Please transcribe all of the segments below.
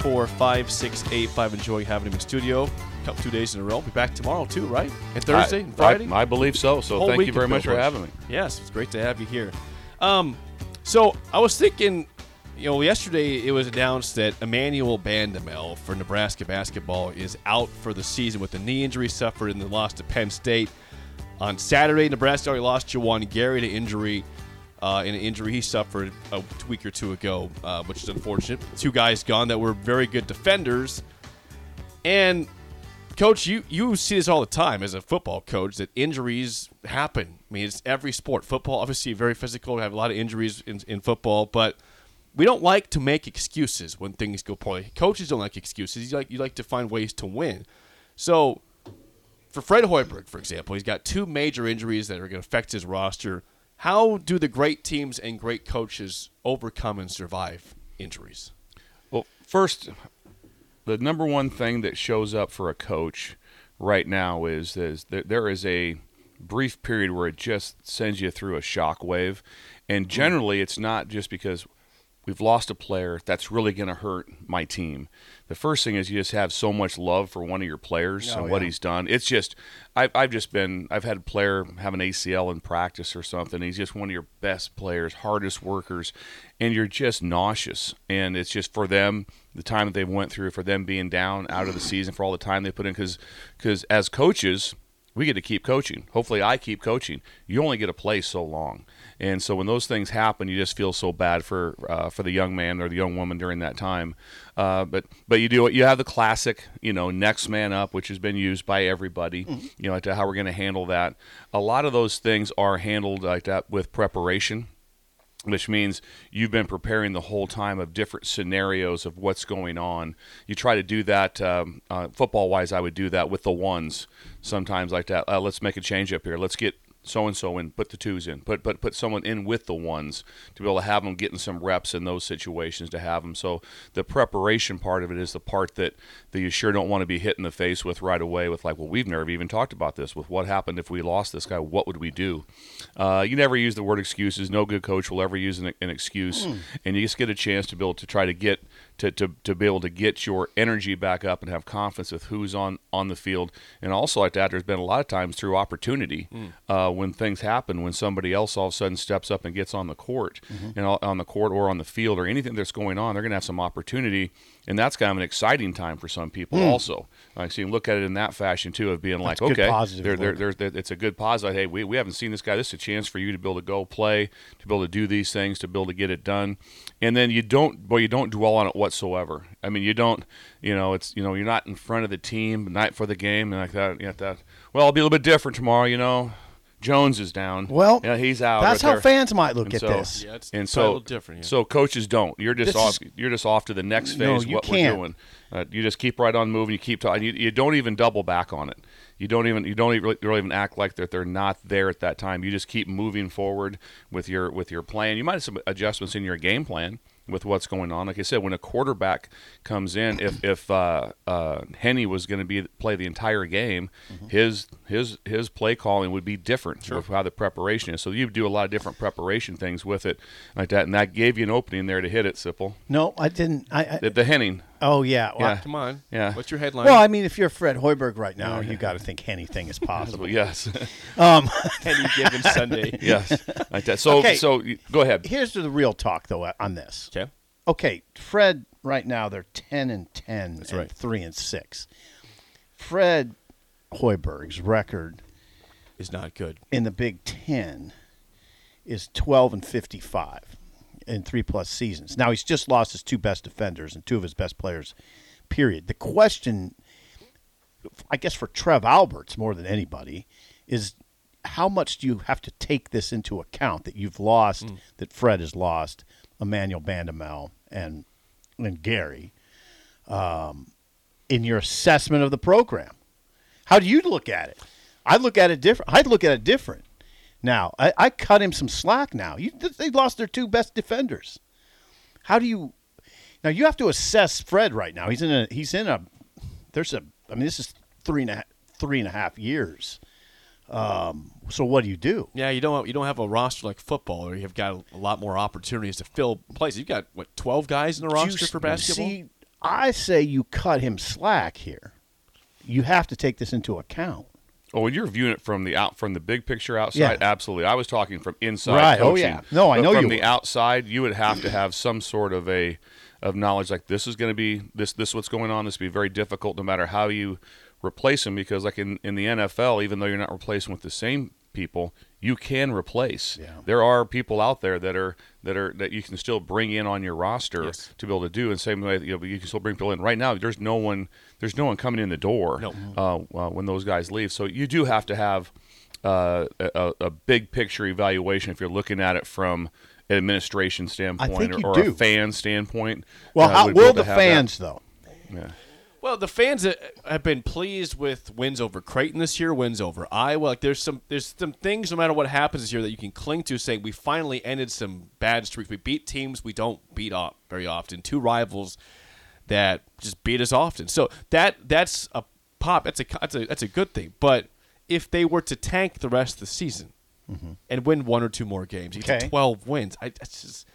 664 5685. Enjoying having him in studio. Couple two days in a row. Be back tomorrow too, right? And Thursday I, and Friday. I, I believe so. So thank you very much for having me. Yes, it's great to have you here. Um, so I was thinking, you know, yesterday it was announced that Emmanuel Bandoumel for Nebraska basketball is out for the season with a knee injury suffered in the loss to Penn State. On Saturday, Nebraska already lost Juwan Gary to injury. Uh, in an injury he suffered a week or two ago, uh, which is unfortunate. Two guys gone that were very good defenders. And coach, you you see this all the time as a football coach that injuries happen. I mean, it's every sport. Football, obviously, very physical. We have a lot of injuries in, in football, but we don't like to make excuses when things go poorly. Coaches don't like excuses. You like you like to find ways to win. So, for Fred Hoiberg, for example, he's got two major injuries that are going to affect his roster. How do the great teams and great coaches overcome and survive injuries? Well, first, the number one thing that shows up for a coach right now is, is that there is a brief period where it just sends you through a shock wave. And mm. generally, it's not just because we've lost a player that's really going to hurt my team. The first thing is you just have so much love for one of your players Oh, and what yeah. he's done. It's just I've, I've just been I've had a player have an ACL in practice or something. He's just one of your best players, hardest workers, and you're just nauseous. And it's just for them the time that they went through, for them being down out of the season, for all the time they put in. Because as coaches, we get to keep coaching. Hopefully, I keep coaching. You only get to play so long, and so when those things happen, you just feel so bad for uh, for the young man or the young woman during that time. Uh, but but you do it. You have the classic, you know, next man up, which has been used by everybody. You know, to how we're going to handle that. A lot of those things are handled like that with preparation which means you've been preparing the whole time of different scenarios of what's going on. You try to do that um, uh, football wise. I would do that with the ones sometimes like that. Uh, let's make a change up here. Let's get so and so in, put the twos in, put put put someone in with the ones to be able to have them getting some reps in those situations to have them. So the preparation part of it is the part that that you sure don't want to be hit in the face with right away. With like, well, we've never even talked about this. With what happened if we lost this guy, what would we do? Uh, you never use the word excuses. No good coach will ever use an, an excuse, and you just get a chance to be able to try to get to, to, to be able to get your energy back up and have confidence with who's on, on the field. And also like that, there's been a lot of times through opportunity uh, Uh, when things happen, when somebody else all of a sudden steps up and gets on the court and on- the court or on the field or anything that's going on, they're going to have some opportunity. And that's kind of an exciting time for some people also. Like, so you look at it in that fashion too, of being like, okay, positive they're, they're, they're, it's a good positive. Hey, we, we haven't seen this guy. This is a chance for you to be able to go play, to be able to do these things, to be able to get it done. And then you don't, boy, you don't dwell on it whatsoever. I mean, you don't, you know, it's, you know, you're not in front of the team night for the game and like that. You know, that. Well, it'll be a little bit different tomorrow. You know, Jones is down. Well, yeah, he's out. That's right how there. fans might look And at so- this. Yeah, it's and it's a little so different. Yeah. So coaches don't. You're just This off. is- you're just off to the next phase. No, you what can't. we're doing. Uh, you just keep right on moving. You keep talking. You, you don't even double back on it. You don't even. You don't even really, really even act like that they're not there at that time. You just keep moving forward with your with your plan. You might have some adjustments in your game plan with what's going on. Like I said, when a quarterback comes in, if if uh, uh, Henny was going to be play the entire game, his his his play calling would be different with how the preparation is. So you do a lot of different preparation things with it like that, and that gave you an opening there to hit it, Sipple. No, I didn't. I, I The, the Henning. Oh yeah. Well, Yeah. Come on. Yeah. What's your headline? Well, I mean, if you're Fred Hoiberg right now, you got to think anything is possible. Yes, Um, any given Sunday. yes, like that. So Okay. so go ahead. here's the real talk though on this. Okay. Okay, Fred. Right now they're ten and ten and right. three and six. Fred Hoiberg's record Is not good. in the Big Ten is twelve and fifty-five in three plus seasons. Now he's just lost his two best defenders and two of his best players. Period. The question, I guess, for Trev Alberts more than anybody, is how much do you have to take this into account that you've lost, that Fred has lost, Emmanuel Bandoumel and and Gary, um, in your assessment of the program? How do you look at it? I look at it different. I'd look at it different. Now, I, I cut him some slack. Now you, they lost their two best defenders. How do you? Now you have to assess Fred right now. He's in a. He's in a. There's a. I mean, this is three and a half, three and a half years. Um, so what do you do? Yeah, you don't you don't have a roster like football, where you've got a lot more opportunities to fill places. You've got what twelve guys in the roster You for basketball. See, I say you cut him slack here. You have to take this into account. Oh, when you're viewing it from the out from the big picture outside, Yeah. absolutely. I was talking from inside Right. Oh, yeah. No, I know from you the outside, you would have to have some sort of a of knowledge like this is going to be this this what's going on. This be very difficult no matter how you replace them because like in in the NFL, even though you're not replacing with the same people, you can replace. Yeah. There are people out there that are that are that you can still bring in on your roster Yes. to be able to do. And same way, you know, you can still bring people in. Right now, there's no one there's no one coming in the door No. uh, uh, when those guys leave. So you do have to have uh, a, a big picture evaluation if you're looking at it from an administration standpoint or, or a fan standpoint. Well, uh, how, will the have that. fans though? Yeah. Well, the fans uh, have been pleased with wins over Creighton this year, wins over Iowa. Like there's some there's some things no matter what happens this year that you can cling to, saying we finally ended some bad streaks. We beat teams we don't beat up very often. Two rivals that just beat us often. So that that's a pop. That's a that's a that's a good thing. But if they were to tank the rest of the season and win one or two more games, you Okay. to twelve wins. I that's just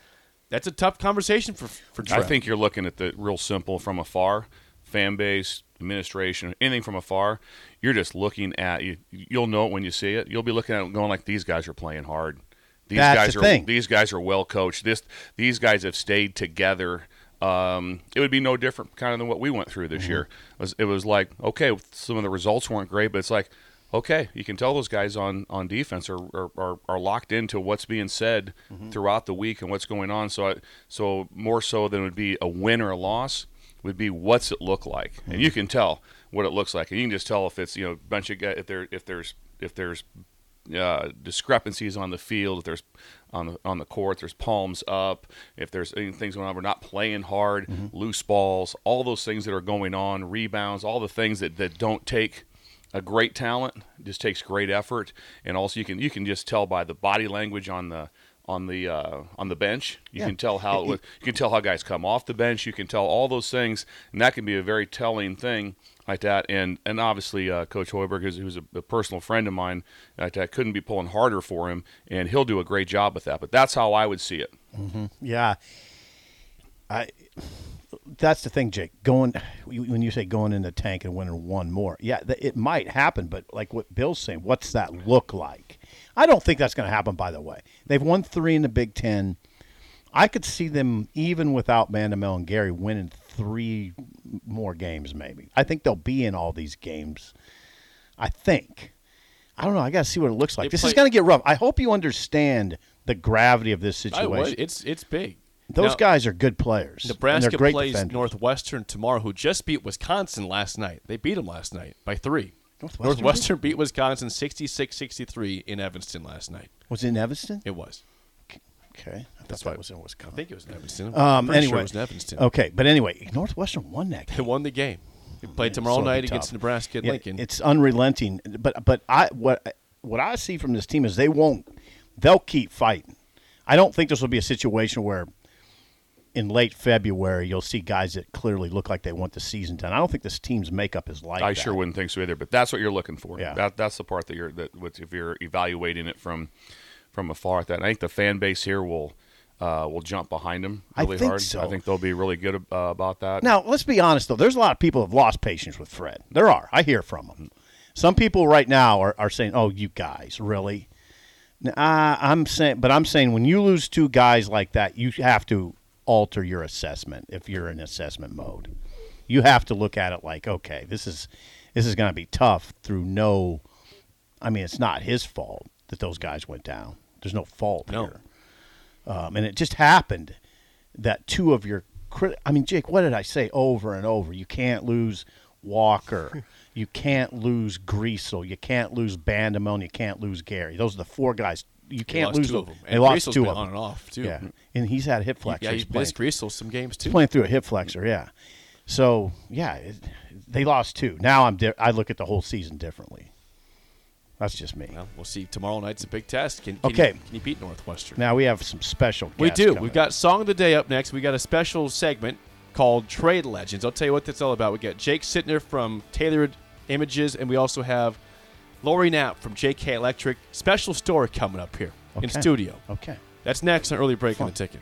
that's a tough conversation for for. I think you're looking at the real simple from afar, fan base, administration, anything from afar. You're just looking at you. You'll know it when you see it. You'll be looking at it going like these guys are playing hard. These That's guys the are thing. these guys are well coached. This these guys have stayed together. Um, it would be no different kind of than what we went through this Mm-hmm. year. It was, it was like okay, some of the results weren't great, but it's like okay, you can tell those guys on on defense are are, are, are locked into what's being said Mm-hmm. throughout the week and what's going on. So I, so more so than it would be a win or a loss would be what's it look like, and you can tell what it looks like, and you can just tell if it's you know a bunch of guys if there if there's if there's uh, discrepancies on the field, if there's on the on the court, there's palms up, if there's things going on, we're not playing hard, loose balls, all those things that are going on, rebounds, all the things that, that don't take a great talent, just takes great effort, and also you can you can just tell by the body language on the on the uh, on the bench. You Yeah. can tell how you can tell how guys come off the bench. You can tell all those things, and that can be a very telling thing like that. And and obviously, uh, Coach Hoiberg, is, who's a, a personal friend of mine, like that couldn't be pulling harder for him, and he'll do a great job with that. But that's how I would see it. Yeah, I. That's the thing, Jake. Going when you say going in the tank and winning one more, yeah, it might happen. But like what Bill's saying, what's that look like? I don't think that's going to happen. By the way, they've won three in the Big Ten. I could see them even without Mandamel and Gary winning three more games. Maybe I think they'll be in all these games. I think. I don't know. I got to see what it looks like. They this play- is going to get rough. I hope you understand the gravity of this situation. It's it's big. Those Now- guys are good players. Nebraska plays defenders. Northwestern tomorrow, who just beat Wisconsin last night. They beat them last night by three. Northwestern Northwestern beat Wisconsin 66-63 in Evanston last night. Was it in Evanston? It was. Okay, I thought That's that why- was in Wisconsin. I think it was in Evanston. Um, anyway, sure it was in Evanston. Okay, but anyway, Northwestern won that game. They won the game. They played Yeah, tomorrow night against. Nebraska Yeah, Lincoln. It's unrelenting, but but I what what I see from this team is they won't. They'll keep fighting. I don't think this will be a situation where in late February you'll see guys that clearly look like they want the season done. I don't think this team's makeup is like I that. sure wouldn't think so either. But that's what you're looking for. Yeah. That that's the part that you're that if you're evaluating it from from afar. At that, I think the fan base here will uh, will jump behind them I really think hard. so. I think they'll be really good uh, about that. Now, let's be honest though. There's a lot of people who have lost patience with Fred. There are. I hear from them. Some people right now are, are saying, "Oh, you guys, really?" Nah, I'm saying, but I'm saying when you lose two guys like that, you have to alter your assessment if you're in assessment mode. You have to look at it like, okay, this is this is going to be tough through no. I mean, it's not his fault that those guys went down. There's no fault No. here. Um, and it just happened that two of your crit- I mean, Jake, what did I say over and over? You can't lose Walker. you can't lose Griesel. You can't lose Bandamon. You can't lose Gary. Those are the four guys. You can't lose two of them. them. They And lost Griesel's two of on and off too. Yeah, and he's had hip flexors. Yeah, he playing, missed Griesel some games too. playing through a hip flexor. Yeah, so yeah, it, they lost two. Now I'm di- I look at the whole season differently. That's just me. Well, we'll see. Tomorrow night's a big test. Can, can Okay. You, can you beat Northwestern? Now we have some special. we do. coming We've got Song of the Day up next. We got a special segment called Trade Legends. I'll tell you what that's all about. We got Jake Sittner from Tailored Images, and we also have Lori Knapp from JK Electric. Special story coming up here in studio. Okay. That's next on Early Break on the Ticket.